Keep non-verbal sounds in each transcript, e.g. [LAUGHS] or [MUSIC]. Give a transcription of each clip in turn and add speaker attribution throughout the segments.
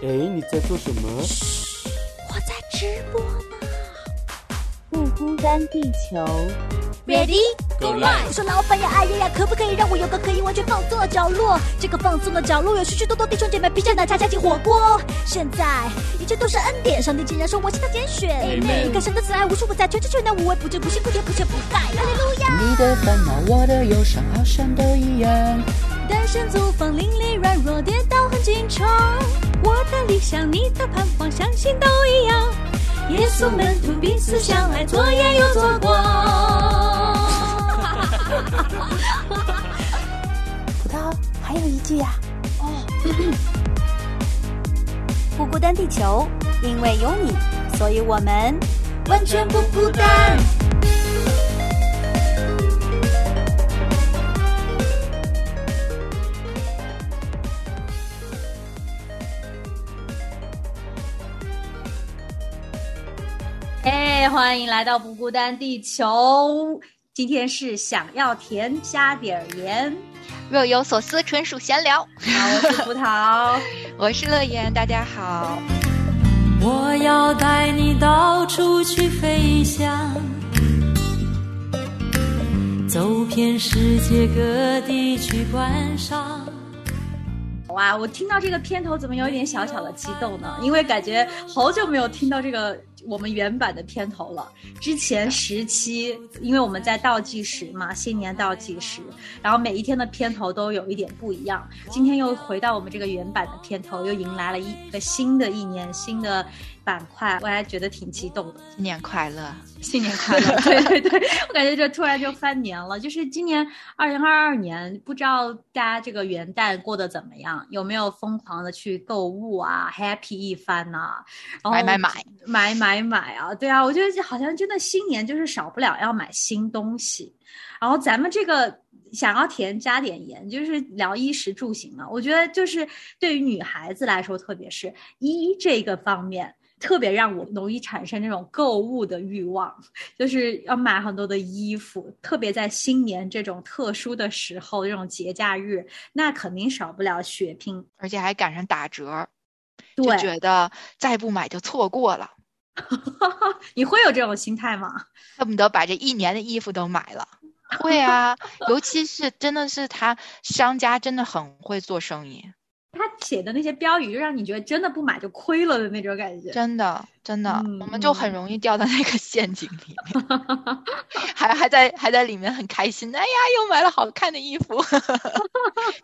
Speaker 1: 哎，你在做什么？
Speaker 2: 我在直播呢。
Speaker 3: 不孤单，地球。
Speaker 2: Ready
Speaker 1: Go live
Speaker 2: 我说老板呀，哎呀呀，可不可以让我有个可以完全放松的角落？这个放松的角落有许许多多弟兄姐妹披着奶茶加进火锅。现在一切都是恩典，上帝竟然说我是他拣选。你看神的慈爱无处不在，全知全能无微不至，不辛不甜，不缺不败。哈利路亚。
Speaker 4: 你的烦恼，我的忧伤，好像都一样。
Speaker 2: 单身租房，邻里软弱，跌倒很经常。我的理想，你的盼望，相信都一样。耶稣门徒彼此相爱，左眼又左光。
Speaker 3: 葡萄还有一句呀、
Speaker 2: 不孤单，地球，因为有你，所以我们完全不孤单。欢迎来到不孤单地球。今天是想要甜加点儿盐。
Speaker 4: 若有所思，纯属闲聊。
Speaker 2: 好，我是葡萄。
Speaker 4: 我是乐言，大家好。
Speaker 5: 我要带你到处去飞翔，走遍世界各地去观赏。
Speaker 2: 哇，我听到这个片头怎么有一点小小的激动呢？因为感觉好久没有听到这个我们原版的片头了。之前十期，因为我们在倒计时嘛，新年倒计时，然后每一天的片头都有一点不一样。今天又回到我们这个原版的片头，又迎来了一个新的一年，新的板块，我还觉得挺激动的。
Speaker 4: 新年快乐！
Speaker 2: 新年快乐！[LAUGHS] 对对对，我感觉这突然就翻年了。就是今年二零二二年，不知道大家这个元旦过得怎么样？有没有疯狂的去购物啊，happy 一番呐、然后
Speaker 4: 买买买
Speaker 2: 买买买啊！对啊，我觉得好像真的新年就是少不了要买新东西。然后咱们这个想要甜加点盐，就是聊衣食住行嘛。我觉得就是对于女孩子来说，特别是衣这个方面。特别让我容易产生这种购物的欲望，就是要买很多的衣服，特别在新年这种特殊的时候，这种节假日，那肯定少不了血拼。
Speaker 4: 而且还赶上打折，就
Speaker 2: 对，
Speaker 4: 觉得再不买就错过了，[LAUGHS]
Speaker 2: 你会有这种心态吗？
Speaker 4: 恨不得把这一年的衣服都买了。会啊，[LAUGHS] 尤其是真的是他商家真的很会做生意，
Speaker 2: 他写的那些标语，就让你觉得真的不买就亏了的那种感觉。
Speaker 4: 真的真的，
Speaker 2: 嗯
Speaker 4: 我们就很容易掉到那个陷阱里面，[LAUGHS] 还还在还在里面很开心，哎呀，又买了好看的衣服，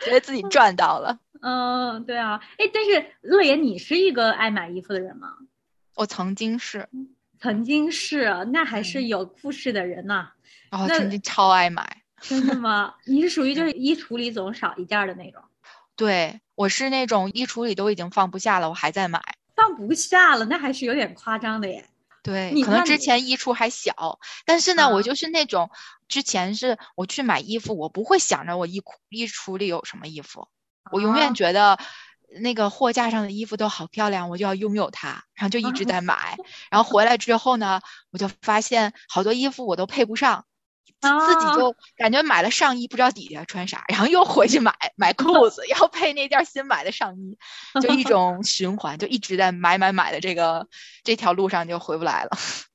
Speaker 4: 觉得自己赚到了。
Speaker 2: 嗯，对啊，哎，但是乐言，你是一个爱买衣服的人吗？
Speaker 4: 我曾经是，
Speaker 2: 曾经是，那还
Speaker 4: 嗯
Speaker 2: 是有故事的人呐、
Speaker 4: 然后
Speaker 2: 那
Speaker 4: 曾经超爱买。
Speaker 2: 真的吗？[LAUGHS] 你是属于就是衣橱里总少一件儿的那种，
Speaker 4: 对，我是那种衣橱里都已经放不下了，我还在买。
Speaker 2: 放不下了，那还是有点夸张的耶。
Speaker 4: 对，可能之前衣橱还小，但是呢，
Speaker 2: 啊
Speaker 4: 我就是那种之前是我去买衣服，我不会想着我衣橱衣橱里有什么衣服，我永
Speaker 2: 啊
Speaker 4: 远觉得那个货架上的衣服都好漂亮，我就要拥有它，然后就一直 [LAUGHS] 在买。然后回来之后呢，我就发现好多衣服我都配不上，自己
Speaker 2: 啊
Speaker 4: 就感觉买了上衣不知道底下穿啥，然后又回去买买裤子，要配那件新买的上衣，就一 [LAUGHS] 种循环，就一直在买买买的这个这条路上就回不来了。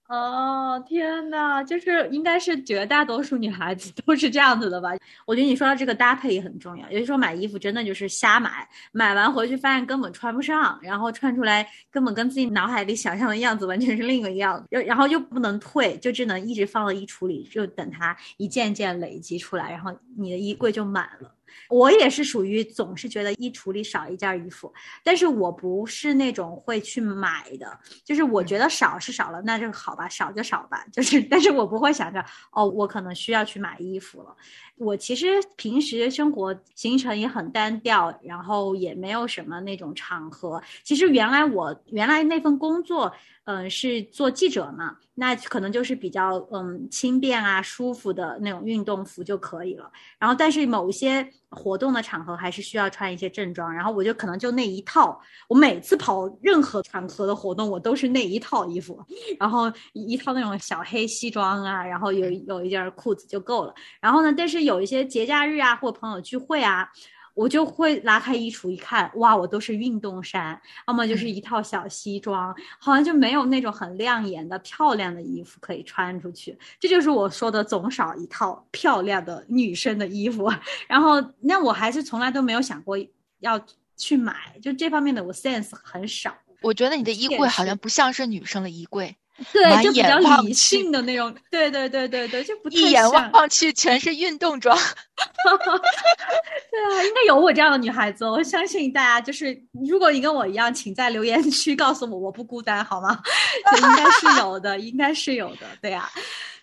Speaker 2: 哦，天呐，就是应该是绝大多数女孩子都是这样子的吧？我觉得你说到这个搭配也很重要，有些时候买衣服真的就是瞎买，买完回去发现根本穿不上，然后穿出来根本跟自己脑海里想象的样子完全是另一个样子，又然后又不能退，就只能一直放到衣橱里，就等它一件件累积出来，然后你的衣柜就满了。我也是属于总是觉得衣橱里少一件衣服，但是我不是那种会去买的，就是我觉得少是少了，那就好吧，少就少吧，就是，但是我不会想着哦，我可能需要去买衣服了。我其实平时生活行程也很单调，然后也没有什么那种场合。其实原来我原来那份工作，嗯、是做记者嘛，那可能就是比较嗯轻便啊、舒服的那种运动服就可以了。然后，但是某些活动的场合还是需要穿一些正装，然后我就可能就那一套，我每次跑任何场合的活动，我都是那一套衣服，然后一一套那种小黑西装啊，然后有有一件裤子就够了。然后呢，但是有一些节假日啊或朋友聚会啊。我就会拉开衣橱一看，哇，我都是运动衫，要么就是
Speaker 4: 嗯
Speaker 2: 一套小西装，好像就没有那种很亮眼的漂亮的衣服可以穿出去。这就是我说的总少一套漂亮的女生的衣服。然后，那我还是从来都没有想过要去买，就这方面的我 sense 很少。
Speaker 4: 我觉得你的衣柜好像不像是女生的衣柜，
Speaker 2: 对，就比较理性的那种，对对对对对，就不太
Speaker 4: 一眼
Speaker 2: 像
Speaker 4: 望去全是运动装。[LAUGHS]
Speaker 2: 对啊，应该有我这样的女孩子哦。我相信大家就是，如果你跟我一样，请在留言区告诉我，我不孤单，好吗？[LAUGHS] 就应该是有的，应该是有的，对啊。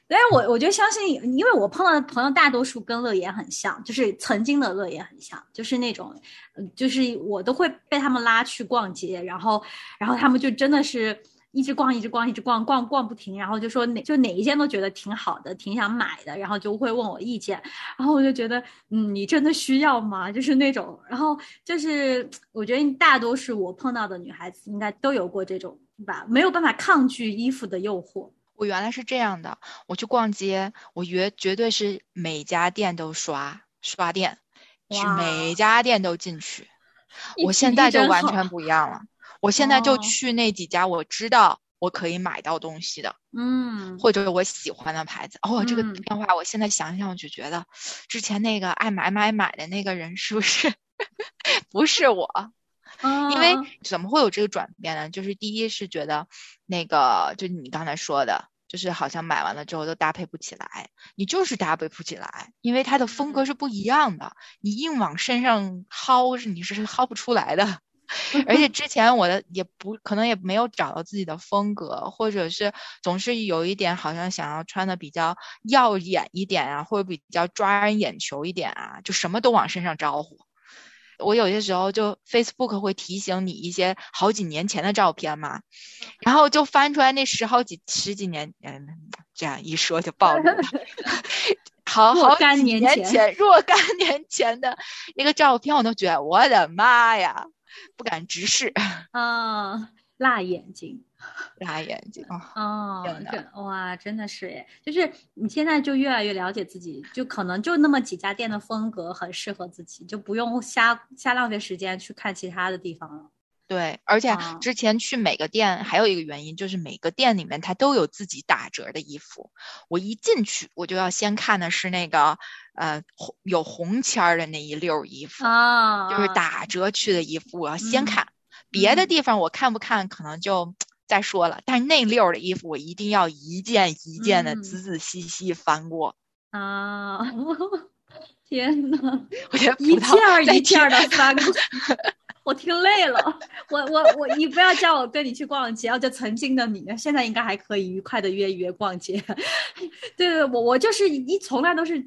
Speaker 2: 但是我我就相信，因为我碰到的朋友大多数跟乐言很像，就是曾经的乐言很像，就是那种，嗯就是我都会被他们拉去逛街，然后，然后他们就真的是一直逛，一直逛，一直逛，逛逛不停，然后就说哪就哪一件都觉得挺好的，挺想买的，然后就会问我意见，然后我就觉得，嗯，你真的需要吗？就是那种，然后就是我觉得大多数我碰到的女孩子应该都有过这种吧，没有办法抗拒衣服的诱惑。
Speaker 4: 我原来是这样的，我去逛街，我绝绝对是每家店都刷刷店，去
Speaker 2: 哇
Speaker 4: 每家店都进去。我现在就完全不一样了，我现在就
Speaker 2: 哦
Speaker 4: 去那几家我知道我可以买到东西的，
Speaker 2: 嗯，
Speaker 4: 或者我喜欢的牌子。哦，这个
Speaker 2: 嗯
Speaker 4: 变化，我现在想想，我就觉得之前那个爱买买买的那个人是不是 [LAUGHS] 不是我？因为
Speaker 2: 嗯
Speaker 4: 怎么会有这个转变呢？就是第一是觉得那个，就你刚才说的，就是好像买完了之后都搭配不起来，你就是搭配不起来，因为它的风格是不一样的，你硬往身上薅是你是薅不出来的。[LAUGHS] 而且之前我的也不可能也没有找到自己的风格，或者是总是有一点好像想要穿的比较耀眼一点啊，或者比较抓人眼球一点啊，就什么都往身上招呼。我有些时候就 Facebook 会提醒你一些好几年前的照片嘛，然后就翻出来那十好几十几年，嗯，这样一说就暴露了，[LAUGHS] 好好几
Speaker 2: 干年前
Speaker 4: 若干年前的那个照片，我都觉得我的妈呀，不敢直视，
Speaker 2: 啊，辣眼睛。
Speaker 4: 辣眼睛啊。
Speaker 2: 哦哇，真的是耶！就是你现在就越来越了解自己，就可能就那么几家店的风格很适合自己，就不用瞎瞎浪费时间去看其他的地方了。
Speaker 4: 对，而且
Speaker 2: 啊
Speaker 4: 之前去每个店还有一个原因，就是每个店里面它都有自己打折的衣服。我一进去，我就要先看的是那个呃红有红签儿的那一溜儿衣服，
Speaker 2: 啊，
Speaker 4: 就是打折去的衣服，我要先
Speaker 2: 嗯
Speaker 4: 看。别的
Speaker 2: 嗯
Speaker 4: 地方我看不看可能就再说了，但是那溜儿的衣服我一定要一件一件的
Speaker 2: 嗯
Speaker 4: 仔仔细细翻过。
Speaker 2: 啊！[LAUGHS] 天呐，
Speaker 4: 我觉得
Speaker 2: 一件儿一件儿的翻过，我听累了。我我我，你不要叫我跟你去逛街，哦，就曾经的你，现在应该还可以愉快的约约逛街。对 [LAUGHS] 对，我我就是一从来都是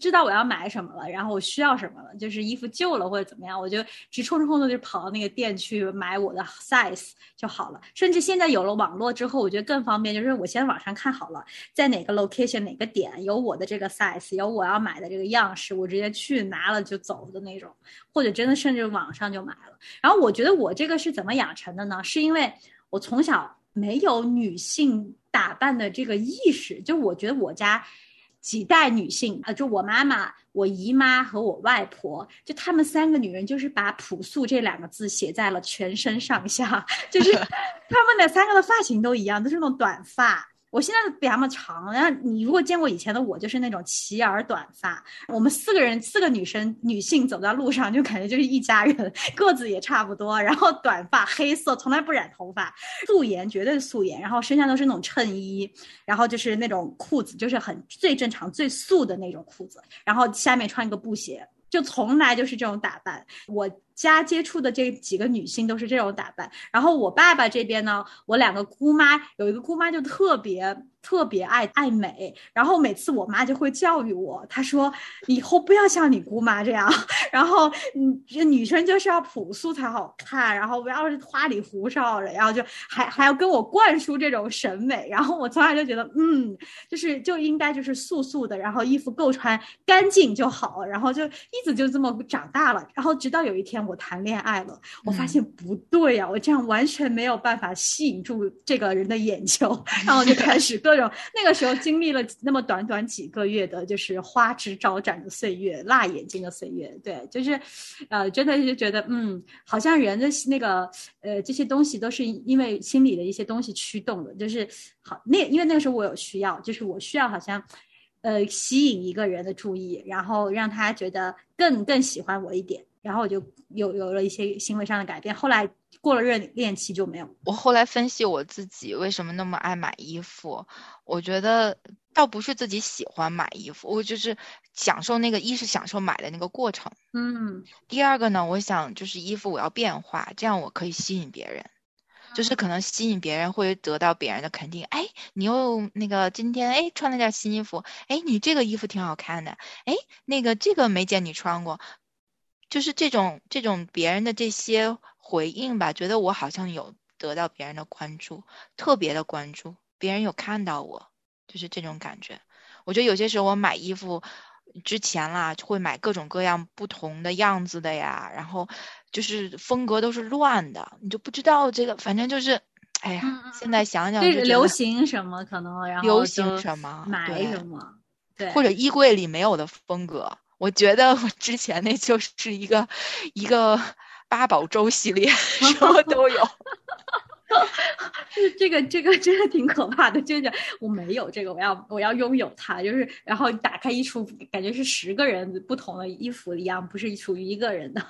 Speaker 2: 知道我要买什么了，然后我需要什么了，就是衣服旧了或者怎么样，我就直冲冲的就跑到那个店去买我的 size 就好了。甚至现在有了网络之后，我觉得更方便，就是我先网上看好了，在哪个 location 哪个点有我的这个 size，有我要买的这个样式，我直接去拿了就走的那种，或者真的甚至网上就买了。然后我觉得我这个是怎么养成的呢？是因为我从小没有女性打扮的这个意识，就我觉得我家几代女性啊、就我妈妈、我姨妈和我外婆，就她们三个女人，就是把朴素这两个字写在了全身上下，[LAUGHS] 就是她们的三个的发型都一样，都是那种短发。我现在比他们长，然后你如果见过以前的我，就是那种齐耳短发。我们四个人，四个女生女性走在路上，就感觉就是一家人，个子也差不多，然后短发黑色，从来不染头发，素颜绝对素颜，然后身上都是那种衬衣，然后就是那种裤子，就是很最正常、最素的那种裤子，然后下面穿一个布鞋，就从来就是这种打扮。我家接触的这几个女性都是这种打扮，然后我爸爸这边呢，我两个姑妈有一个姑妈就特别特别爱爱美，然后每次我妈就会教育我，她说以后不要像你姑妈这样，[LAUGHS] 然后嗯，这女生就是要朴素才好看，然后不要是花里胡哨的，然后就还还要跟我灌输这种审美，然后我从来就觉得嗯，就是就应该就是素素的，然后衣服够穿干净就好，然后就一直就这么长大了，然后直到有一天让我谈恋爱了。我发现不对呀、我这样完全没有办法吸引住这个人的眼球，然后就开始各种。那个时候经历了那么短短几个月的，就是花枝招展的岁月，辣眼睛的岁月。对，就是，呃，真的就觉得，嗯，好像人的那个，呃，这些东西都是因为心里的一些东西驱动的，就是好那因为那个时候我有需要，就是我需要好像。呃，吸引一个人的注意，然后让他觉得更更喜欢我一点，然后我就有有了一些行为上的改变。后来过了热恋期就没有。
Speaker 4: 我后来分析我自己为什么那么爱买衣服，我觉得倒不是自己喜欢买衣服，我就是享受那个，一是享受买的那个过程，
Speaker 2: 嗯
Speaker 4: 第二个呢，我想就是衣服我要变化，这样我可以吸引别人。就是可能吸引别人，会得到别人的肯定。哎，你又那个今天哎穿了件新衣服，哎，你这个衣服挺好看的，哎，那个这个没见你穿过，就是这种这种别人的这些回应吧，觉得我好像有得到别人的关注，特别的关注，别人有看到我，就是这种感觉。我觉得有些时候我买衣服之前啦，会买各种各样不同的样子的呀，然后就是风格都是乱的，你就不知道这个，反正就是，哎呀，现在想想
Speaker 2: 就
Speaker 4: 就是
Speaker 2: 流行什么可能，然后
Speaker 4: 流行什么
Speaker 2: 买什么，对，
Speaker 4: 或者衣柜里没有的风格。我觉得我之前那就是一个一个八宝粥系列，什么都有。
Speaker 2: 就是这个这个真的挺可怕的，就是我没有这个，我要我要拥有它，就是然后打开衣橱，感觉是十个人不同的衣服一样，不是属于一个人的。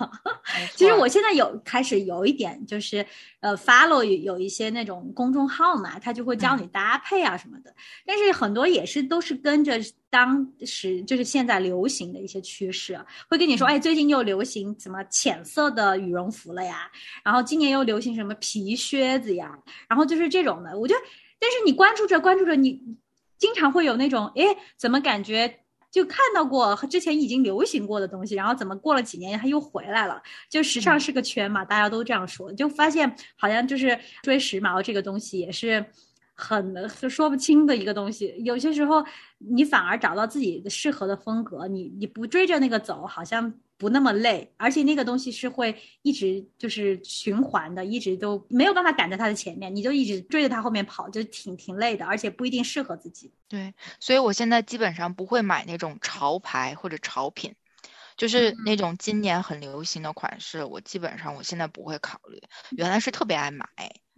Speaker 2: 其实我现在有开始有一点就是呃 follow 有有一些那种公众号嘛，他就会教你搭配啊什么的，但是很多也是都是跟着当时就是现在流行的一些趋势，会跟你说，哎，最近又流行什么浅色的羽绒服了呀，然后今年又流行什么皮靴子呀，然后就是这种的，我觉得，但是你关注着关注着，你经常会有那种，哎，怎么感觉？就看到过之前已经流行过的东西，然后怎么过了几年它又回来了？就时尚是个圈嘛，大家都这样说，就发现好像就是追时髦这个东西也是很就说不清的一个东西。有些时候你反而找到自己的适合的风格，你你不追着那个走，好像不那么累，而且那个东西是会一直就是循环的，一直都没有办法赶在它的前面，你就一直追着它后面跑，就挺挺累的，而且不一定适合自己。
Speaker 4: 对，所以我现在基本上不会买那种潮牌或者潮品，就是那种今年很流行的款式，我基本上我现在不会考虑。原来是特别爱买，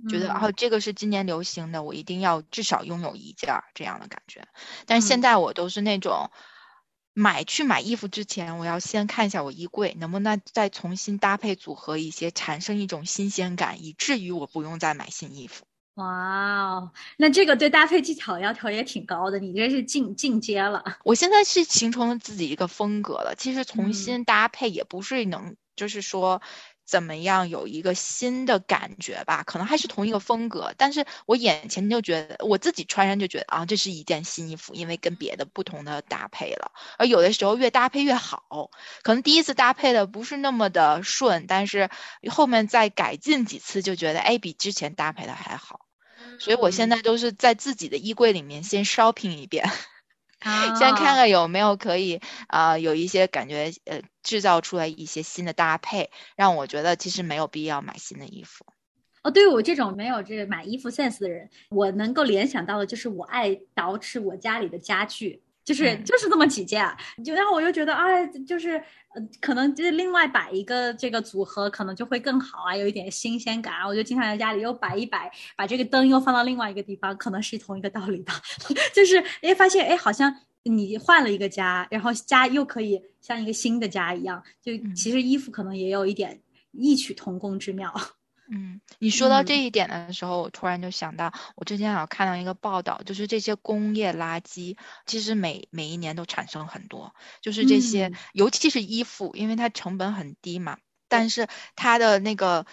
Speaker 4: 觉得
Speaker 2: 嗯
Speaker 4: 哦这个是今年流行的，我一定要至少拥有一件儿这样的感觉。但是现
Speaker 2: 嗯
Speaker 4: 在我都是那种。买去买衣服之前，我要先看一下我衣柜能不能再重新搭配组合一些，产生一种新鲜感，以至于我不用再买新衣服。
Speaker 2: 哇哦，那这个对搭配技巧要求也挺高的，你这是进进阶了。
Speaker 4: 我现在是形成了自己一个风格了。其实重
Speaker 2: 嗯
Speaker 4: 新搭配也不是能，就是说怎么样有一个新的感觉吧，可能还是同一个风格，但是我眼前就觉得我自己穿上就觉得啊，这是一件新衣服，因为跟别的不同的搭配了。而有的时候越搭配越好，可能第一次搭配的不是那么的顺，但是后面再改进几次，就觉得哎，比之前搭配的还好。所以我现在都是在自己的衣柜里面先 shopping 一遍，先看看有没有可以啊、呃有一些感觉呃制造出来一些新的搭配，让我觉得其实没有必要买新的衣服。
Speaker 2: 哦，对于我这种没有这个买衣服 sense 的人，我能够联想到的就是我爱捯饬我家里的家具，就是、
Speaker 4: 嗯
Speaker 2: 就是这么几件，就然后我又觉得哎，就是呃，可能就是另外摆一个这个组合，可能就会更好啊，有一点新鲜感啊。我就经常在家里又摆一摆，把这个灯又放到另外一个地方，可能是同一个道理吧。[LAUGHS] 就是哎，发现哎，好像你换了一个家，然后家又可以像一个新的家一样，就
Speaker 4: 嗯
Speaker 2: 其实衣服可能也有一点异曲同工之妙。
Speaker 4: 嗯，你说到
Speaker 2: 嗯。
Speaker 4: 这一点的时候，我突然就想到，我之前好像看到一个报道，就是这些工业垃圾，其实每每一年都产生很多，就是这些，
Speaker 2: 嗯。
Speaker 4: 尤其是衣服，因为它成本很低嘛，但是它的那个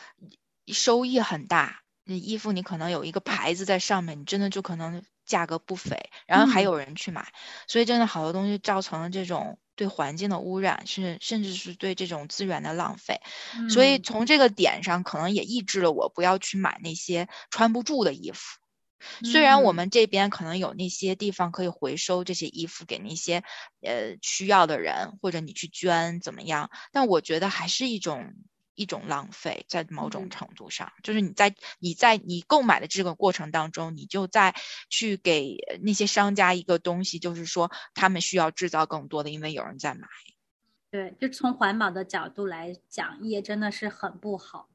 Speaker 4: 收益很大。你衣服你可能有一个牌子在上面，你真的就可能价格不菲，然后还
Speaker 2: 嗯
Speaker 4: 有人去买，所以真的好多东西造成了这种对环境的污染，是甚至是对这种资源的浪费。所以
Speaker 2: 嗯
Speaker 4: 从这个点上，可能也抑制了我不要去买那些穿不住的衣服。虽然我
Speaker 2: 嗯
Speaker 4: 们这边可能有那些地方可以回收这些衣服给那些呃需要的人，或者你去捐怎么样，但我觉得还是一种一种浪费，在某种
Speaker 2: 嗯
Speaker 4: 程度上，就是你在你在你购买的这个过程当中，你就在去给那些商家一个东西，就是说他们需要制造更多的，因为有人在买。
Speaker 2: 对，就从环保的角度来讲，也真的是很不好。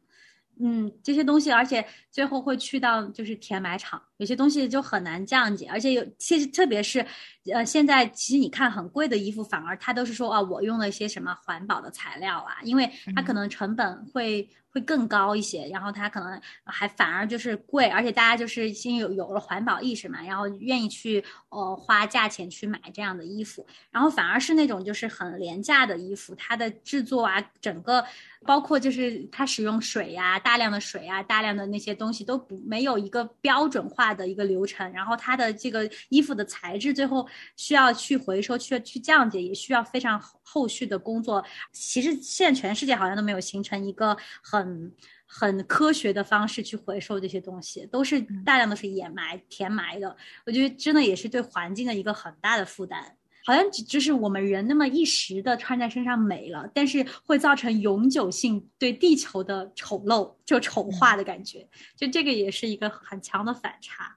Speaker 2: 嗯，这些东西，而且最后会去到就是填埋场，有些东西就很难降解，而且有其实特别是，呃，现在其实你看很贵的衣服，反而它都是说啊，我用了一些什么环保的材料啊，因为它可
Speaker 4: 嗯。
Speaker 2: 能成本会会更高一些，然后它可能还反而就是贵，而且大家就是已经有有了环保意识嘛，然后愿意去呃花价钱去买这样的衣服，然后反而是那种就是很廉价的衣服，它的制作啊，整个包括就是它使用水呀、大量的水啊，大量的那些东西都不没有一个标准化的一个流程，然后它的这个衣服的材质最后需要去回收、去去降解，也需要非常后续的工作。其实现在全世界好像都没有形成一个很。很科学的方式去回收这些东西，都是大量都是掩埋、填埋的。我觉得真的也是对环境的一个很大的负担。好像只就是我们人那么一时的穿在身上美了，但是会造成永久性对地球的丑陋，就丑化的感觉。就这个也是一个很强的反差。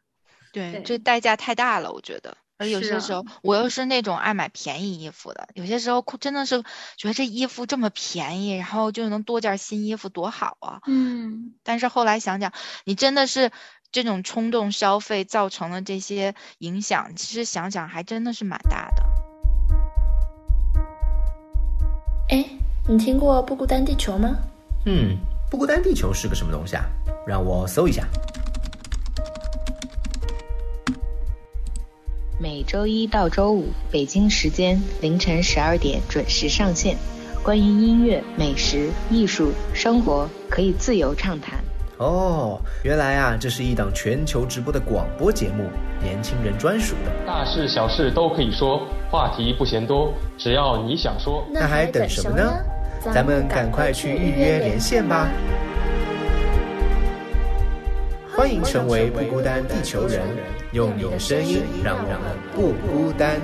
Speaker 4: 对，
Speaker 2: 对
Speaker 4: 这代价太大了，我觉得。而有些时候，我又是那种爱买便宜衣服的，有些时候真的是觉得这衣服这么便宜，然后就能多件新衣服，多好啊！
Speaker 2: 嗯，
Speaker 4: 但是后来想想，你真的是这种冲动消费造成的这些影响，其实想想还真的是蛮大的。
Speaker 3: 哎，你听过《不孤单地球》吗？
Speaker 6: 嗯，不孤单地球是个什么东西啊？让我搜一下。
Speaker 7: 周一到周五，北京时间凌晨十二点准时上线。关于音乐、美食、艺术、生活，可以自由畅谈。
Speaker 6: 哦，原来啊，这是一档全球直播的广播节目，年轻人专属的。
Speaker 1: 大事小事都可以说，话题不嫌多，只要你想说。
Speaker 6: 那还等什么呢？咱们赶快去预约连线吧！欢迎成为不孤单地球人，用你的声音让我们不孤单。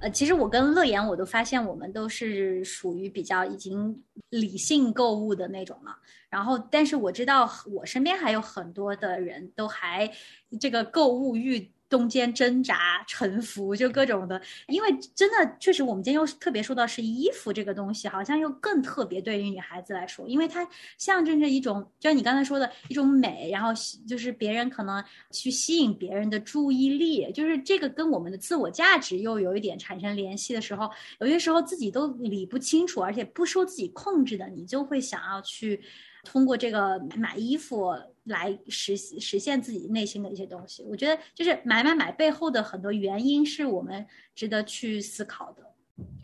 Speaker 2: 呃，其实我跟乐言，我都发现我们都是属于比较已经理性购物的那种了。然后，但是我知道我身边还有很多的人都还这个购物欲中间挣扎、沉浮，就各种的。因为真的确实，我们今天又特别说到是衣服这个东西，好像又更特别对于女孩子来说，因为它象征着一种，就像你刚才说的一种美，然后就是别人可能去吸引别人的注意力，就是这个跟我们的自我价值又有一点产生联系的时候，有些时候自己都理不清楚，而且不受自己控制的，你就会想要去。通过这个买衣服来实实现自己内心的一些东西，我觉得就是买买买背后的很多原因是我们值得去思考的。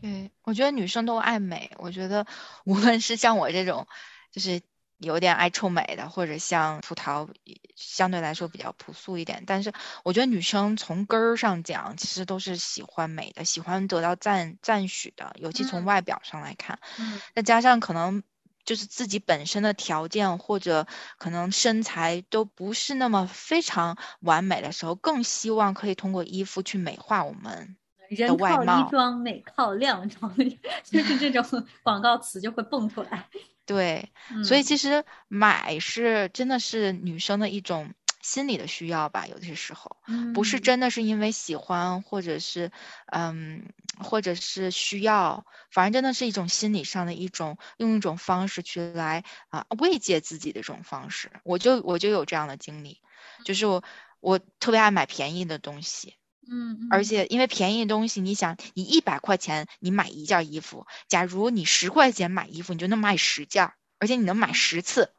Speaker 4: 对，我觉得女生都爱美，我觉得无论是像我这种，就是有点爱臭美的，或者像葡萄相对来说比较朴素一点，但是我觉得女生从根儿上讲，其实都是喜欢美的，喜欢得到赞赞许的，尤其从
Speaker 2: 嗯
Speaker 4: 外表上来看，
Speaker 2: 嗯
Speaker 4: 再加上可能。就是自己本身的条件或者可能身材都不是那么非常完美的时候，更希望可以通过衣服去美化我们
Speaker 2: 人靠
Speaker 4: 外貌
Speaker 2: 衣装，美靠靓装，[LAUGHS] 就是这种 [LAUGHS] 广告词就会蹦出来。
Speaker 4: 对，所以
Speaker 2: 嗯
Speaker 4: 其实买是真的是女生的一种心理的需要吧，有些时候。不是
Speaker 2: 嗯。
Speaker 4: 真的是因为喜欢或者是嗯或者是需要，反正真的是一种心理上的一种用一种方式去来啊、慰藉自己的这种方式。我就我就有这样的经历，就是我我特别爱买便宜的东西，
Speaker 2: 嗯，
Speaker 4: 而
Speaker 2: 嗯。
Speaker 4: 且因为便宜的东西，你想，你一百块钱你买一件衣服，假如你十块钱买衣服，你就能买十件，而且你能买十次，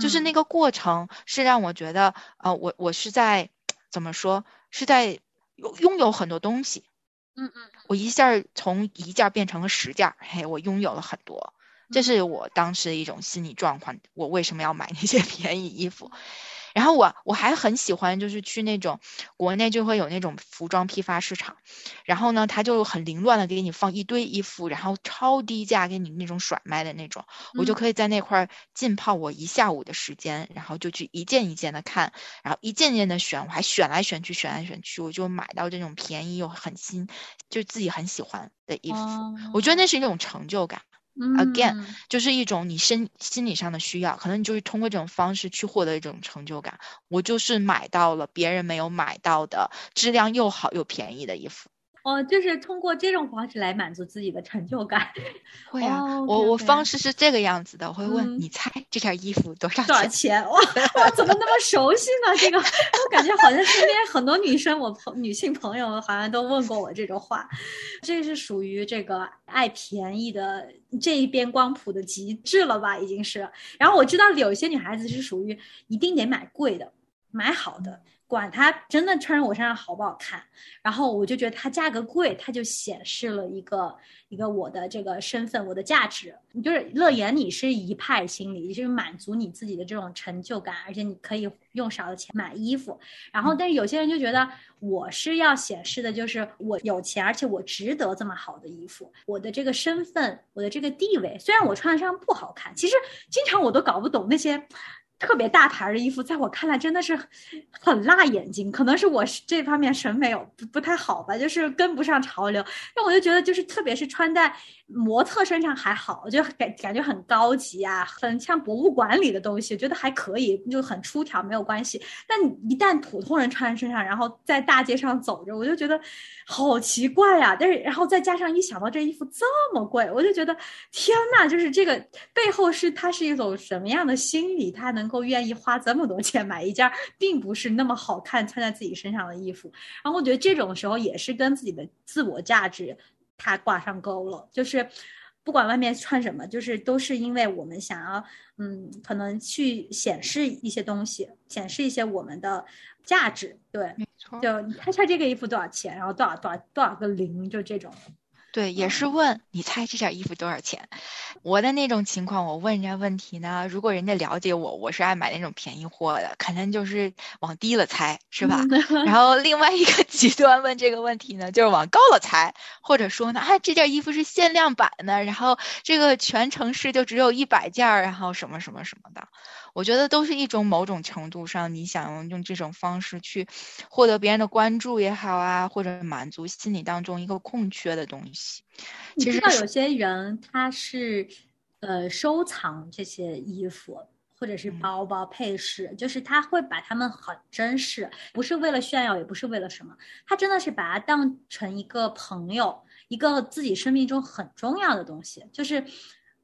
Speaker 4: 就是那
Speaker 2: 嗯
Speaker 4: 个过程是让我觉得，呃，我我是在怎么说，是在拥拥有很多东西，
Speaker 2: 嗯嗯
Speaker 4: 我一下从一件变成了十件，嘿，我拥有了很多，这
Speaker 2: 嗯
Speaker 4: 是我当时的一种心理状况。我为什么要买那些 [LAUGHS] 便宜衣服？然后我我还很喜欢，就是去那种国内就会有那种服装批发市场，然后呢，他就很凌乱的给你放一堆衣服，然后超低价给你那种甩卖的那种，我就可以在那块儿浸泡我一下午的时间，然后就去一件一件的看，然后一件件的选，我还选来选去，选来选去，我就买到这种便宜又很新，就自己很喜欢的衣服，我觉得那是一种成就感。Again，就是一种你身心理上的需要，可能你就是通过这种方式去获得一种成就感。我就是买到了别人没有买到的质量又好又便宜的衣服。
Speaker 2: 哦，就是通过这种方式来满足自己的成就感。[LAUGHS]
Speaker 4: 会啊，我我方式是这个样子的，我会问你猜这件衣服多少
Speaker 2: 多少钱？哇哇，怎么那么熟悉呢？这个我感觉好像身边很多女生，我朋女性朋友好像都问过我这种话。这是属于这个爱便宜的这一边光谱的极致了吧？已经是。然后我知道有些女孩子是属于一定得买贵的，买好的。管它真的穿在我身上好不好看，然后我就觉得它价格贵，它就显示了一个一个我的这个身份，我的价值。你就是乐言，你是一派心理，就是满足你自己的这种成就感，而且你可以用少的钱买衣服。然后，但是有些人就觉得我是要显示的，就是我有钱，而且我值得这么好的衣服，我的这个身份，我的这个地位。虽然我穿上不好看，其实经常我都搞不懂那些。特别大牌的衣服，在我看来真的是很辣眼睛，可能是我这方面审美有不不太好吧，就是跟不上潮流。那我就觉得，就是特别是穿在模特身上还好，就感感觉很高级啊，很像博物馆里的东西，觉得还可以，就很出挑，没有关系。但一旦普通人穿在身上，然后在大街上走着，我就觉得好奇怪呀。但是，然后再加上一想到这衣服这么贵，我就觉得天呐，就是这个背后是它是一种什么样的心理，它能。够愿意花这么多钱买一件并不是那么好看穿在自己身上的衣服，然后我觉得这种时候也是跟自己的自我价值它挂上钩了，就是不管外面穿什么，就是都是因为我们想要嗯，可能去显示一些东西，显示一些我们的价值。对，
Speaker 4: 没错。
Speaker 2: 就你看一下这个衣服多少钱，然后多少多少多少个零，就这种。
Speaker 4: 对，也是问你猜这件衣服多少钱？我的那种情况，我问人家问题呢，如果人家了解我，我是爱买那种便宜货的，肯定就是往低了猜，是吧？然后另外一个 [LAUGHS] 极端问这个问题呢，就是往高了猜，或者说呢，啊，这件衣服是限量版的，然后这个全城市就只有一百件，然后什么什么什么的。我觉得都是一种某种程度上，你想用这种方式去获得别人的关注也好啊，或者满足心理当中一个空缺的东西。
Speaker 2: 你知道有些人他是呃收藏这些衣服或者是包包配饰，就是他会把他们很珍视，不是为了炫耀，也不是为了什么，他真的是把它当成一个朋友，一个自己生命中很重要的东西，就是。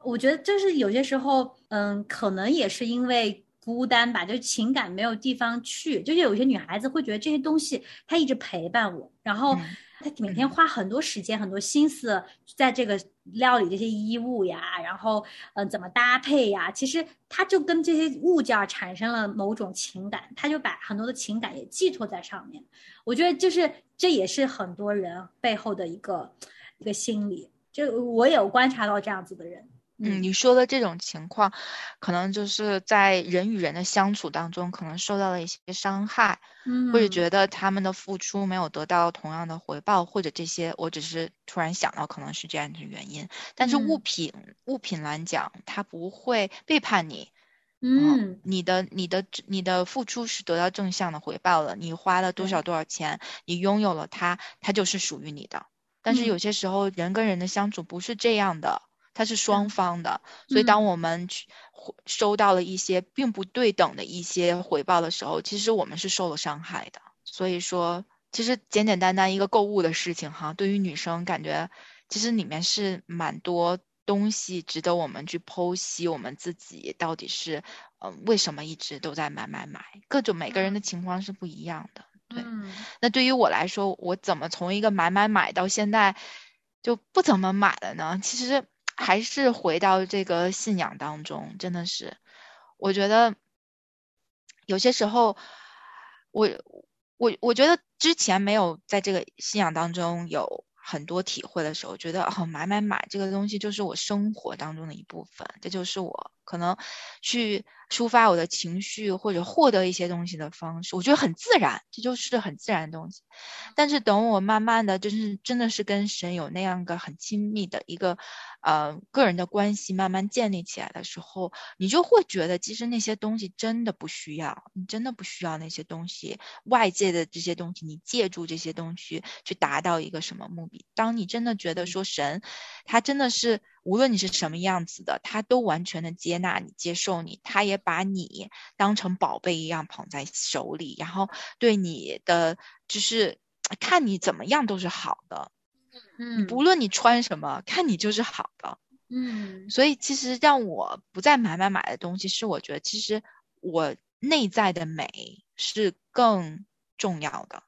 Speaker 2: 我觉得就是有些时候，嗯，可能也是因为孤单吧，就情感没有地方去。就是有些女孩子会觉得这些东西她一直陪伴我，然后她每天花很多时间、很多心思在这个料理这些衣物呀，然后嗯怎么搭配呀，其实她就跟这些物件产生了某种情感，她就把很多的情感也寄托在上面。我觉得就是这也是很多人背后的一个一个心理，就我有观察到这样子的人。
Speaker 4: 嗯，你说的这种情况，可能就是在人与人的相处当中，可能受到了一些伤害，
Speaker 2: 嗯，
Speaker 4: 或者觉得他们的付出没有得到同样的回报，或者这些，我只是突然想到可能是这样的原因。但是物品物品来讲，它不会背叛你，
Speaker 2: 嗯，
Speaker 4: 你的你的你的付出是得到正向的回报了，你花了多少多少钱，你拥有了它，它就是属于你的。但是有些时候，人跟人的相处不是这样的。它是双方的，所以当我们去收到了一些并不对等的一些回报的时候，其实我们是受了伤害的。所以说，其实简简单单一个购物的事情哈，对于女生感觉其实里面是蛮多东西值得我们去剖析，我们自己到底是嗯为什么一直都在买买买，各种每个人的情况是不一样的。对，那对于我来说，我怎么从一个买买买到现在就不怎么买了呢？其实。还是回到这个信仰当中，真的是，我觉得有些时候，我我我觉得之前没有在这个信仰当中有很多体会的时候，觉得哦买买买这个东西就是我生活当中的一部分，这就是我可能去抒发我的情绪或者获得一些东西的方式，我觉得很自然，这就是很自然的东西。但是等我慢慢的，就是真的是跟神有那样个很亲密的一个。呃，个人的关系慢慢建立起来的时候，你就会觉得，其实那些东西真的不需要，你真的不需要那些东西，外界的这些东西，你借助这些东西去达到一个什么目的？当你真的觉得说神，他真的是无论你是什么样子的，他都完全的接纳你、接受你，他也把你当成宝贝一样捧在手里，然后对你的就是看你怎么样都是好的。
Speaker 2: 嗯，
Speaker 4: 不论你穿什么，看你就是好的。
Speaker 2: 嗯，
Speaker 4: 所以其实让我不再买买买的东西，是我觉得其实我内在的美是更重要的，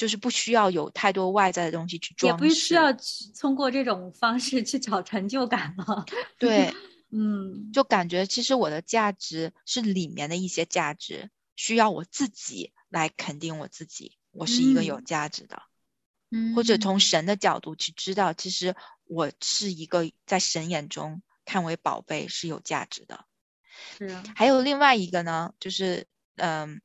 Speaker 4: 就是不需要有太多外在的东西去装
Speaker 2: 饰，也不需要通过这种方式去找成就感了。[LAUGHS]
Speaker 4: 对，
Speaker 2: 嗯，
Speaker 4: 就感觉其实我的价值是里面的一些价值，需要我自己来肯定我自己，我是一个有价值的。嗯或者从神的角度去知道，其实我是一个在神眼中看为宝贝是有价值的。
Speaker 2: 是啊。
Speaker 4: 还有另外一个呢，就是嗯，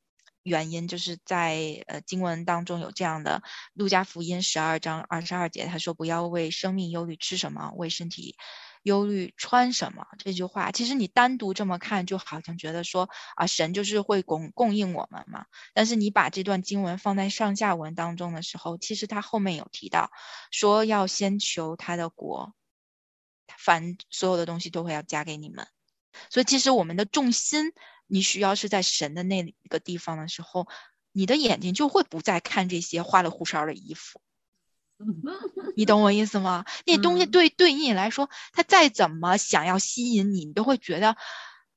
Speaker 4: 原因就是在呃经文当中有这样的，《路加福音》十二章二十二节，他说：“不要为生命忧虑吃什么，为身体。”忧虑穿什么这句话，其实你单独这么看，就好像觉得说啊，神就是会供供应我们嘛。但是你把这段经文放在上下文当中的时候，其实他后面有提到，说要先求他的国，凡所有的东西都会要加给你们。所以其实我们的重心，你需要是在神的那个地方的时候，你的眼睛就会不再看这些花里胡哨的衣服。[LAUGHS] 你懂我意思吗？那东西对对于你来说，它再怎么想要吸引你，你都会觉得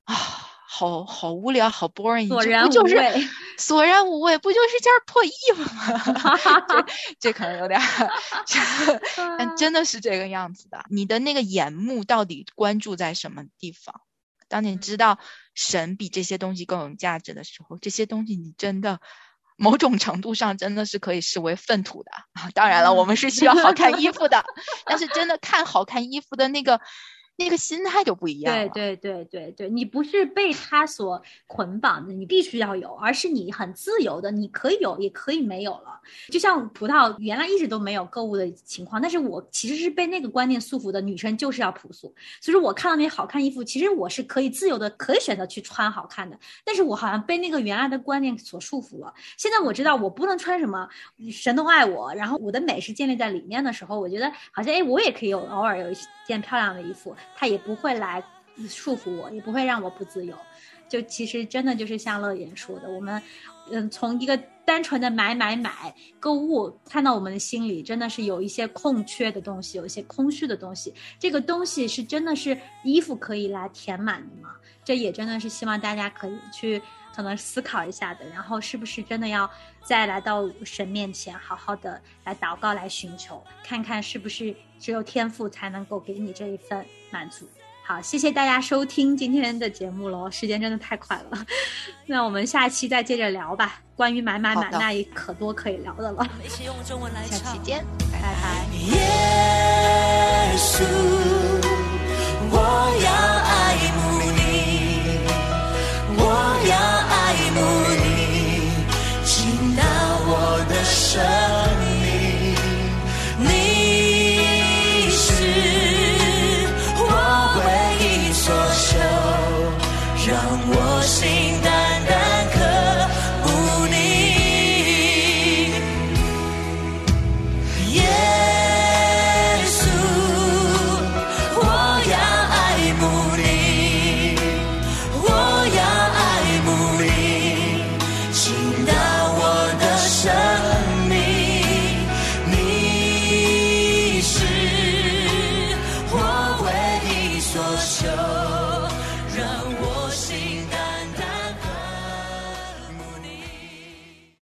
Speaker 4: 啊，好好无聊，好 boring，
Speaker 2: 索然
Speaker 4: 无味，索然无味，不就是件破衣服吗？[LAUGHS] 这这可能有点，[LAUGHS] 但真的是这个样子的。你的那个眼目到底关注在什么地方？当你知道神比这些东西更有价值的时候，这些东西你真的。某种程度上真的是可以视为粪土的啊！[LAUGHS] 当然了，我们是需要好看衣服的，但是真的看好看衣服的那个。那个心态就不一样
Speaker 2: 对对对对对，你不是被他所捆绑的，你必须要有，而是你很自由的，你可以有，也可以没有了。就像葡萄原来一直都没有购物的情况，但是我其实是被那个观念束缚的，女生就是要朴素。所以说我看到那些好看衣服，其实我是可以自由的，可以选择去穿好看的。但是我好像被那个原来的观念所束缚了。现在我知道我不能穿什么，神都爱我，然后我的美是建立在里面的时候，我觉得好像哎，我也可以有偶尔有一件漂亮的衣服。他也不会来束缚我，也不会让我不自由。就其实真的就是像乐言说的，我们嗯，从一个单纯的买买买购物，看到我们的心里真的是有一些空缺的东西，有一些空虚的东西。这个东西是真的是衣服可以来填满的吗？这也真的是希望大家可以去可能思考一下的。然后是不是真的要再来到神面前，好好的来祷告，来寻求，看看是不是只有天赋才能够给你这一份。满足，好，谢谢大家收听今天的节目喽，时间真的太快了，那我们下期再接着聊吧，关于买买买那也可多可以聊的了，
Speaker 4: 下期见，拜
Speaker 2: 拜。
Speaker 5: 耶稣，我要爱慕你，我要爱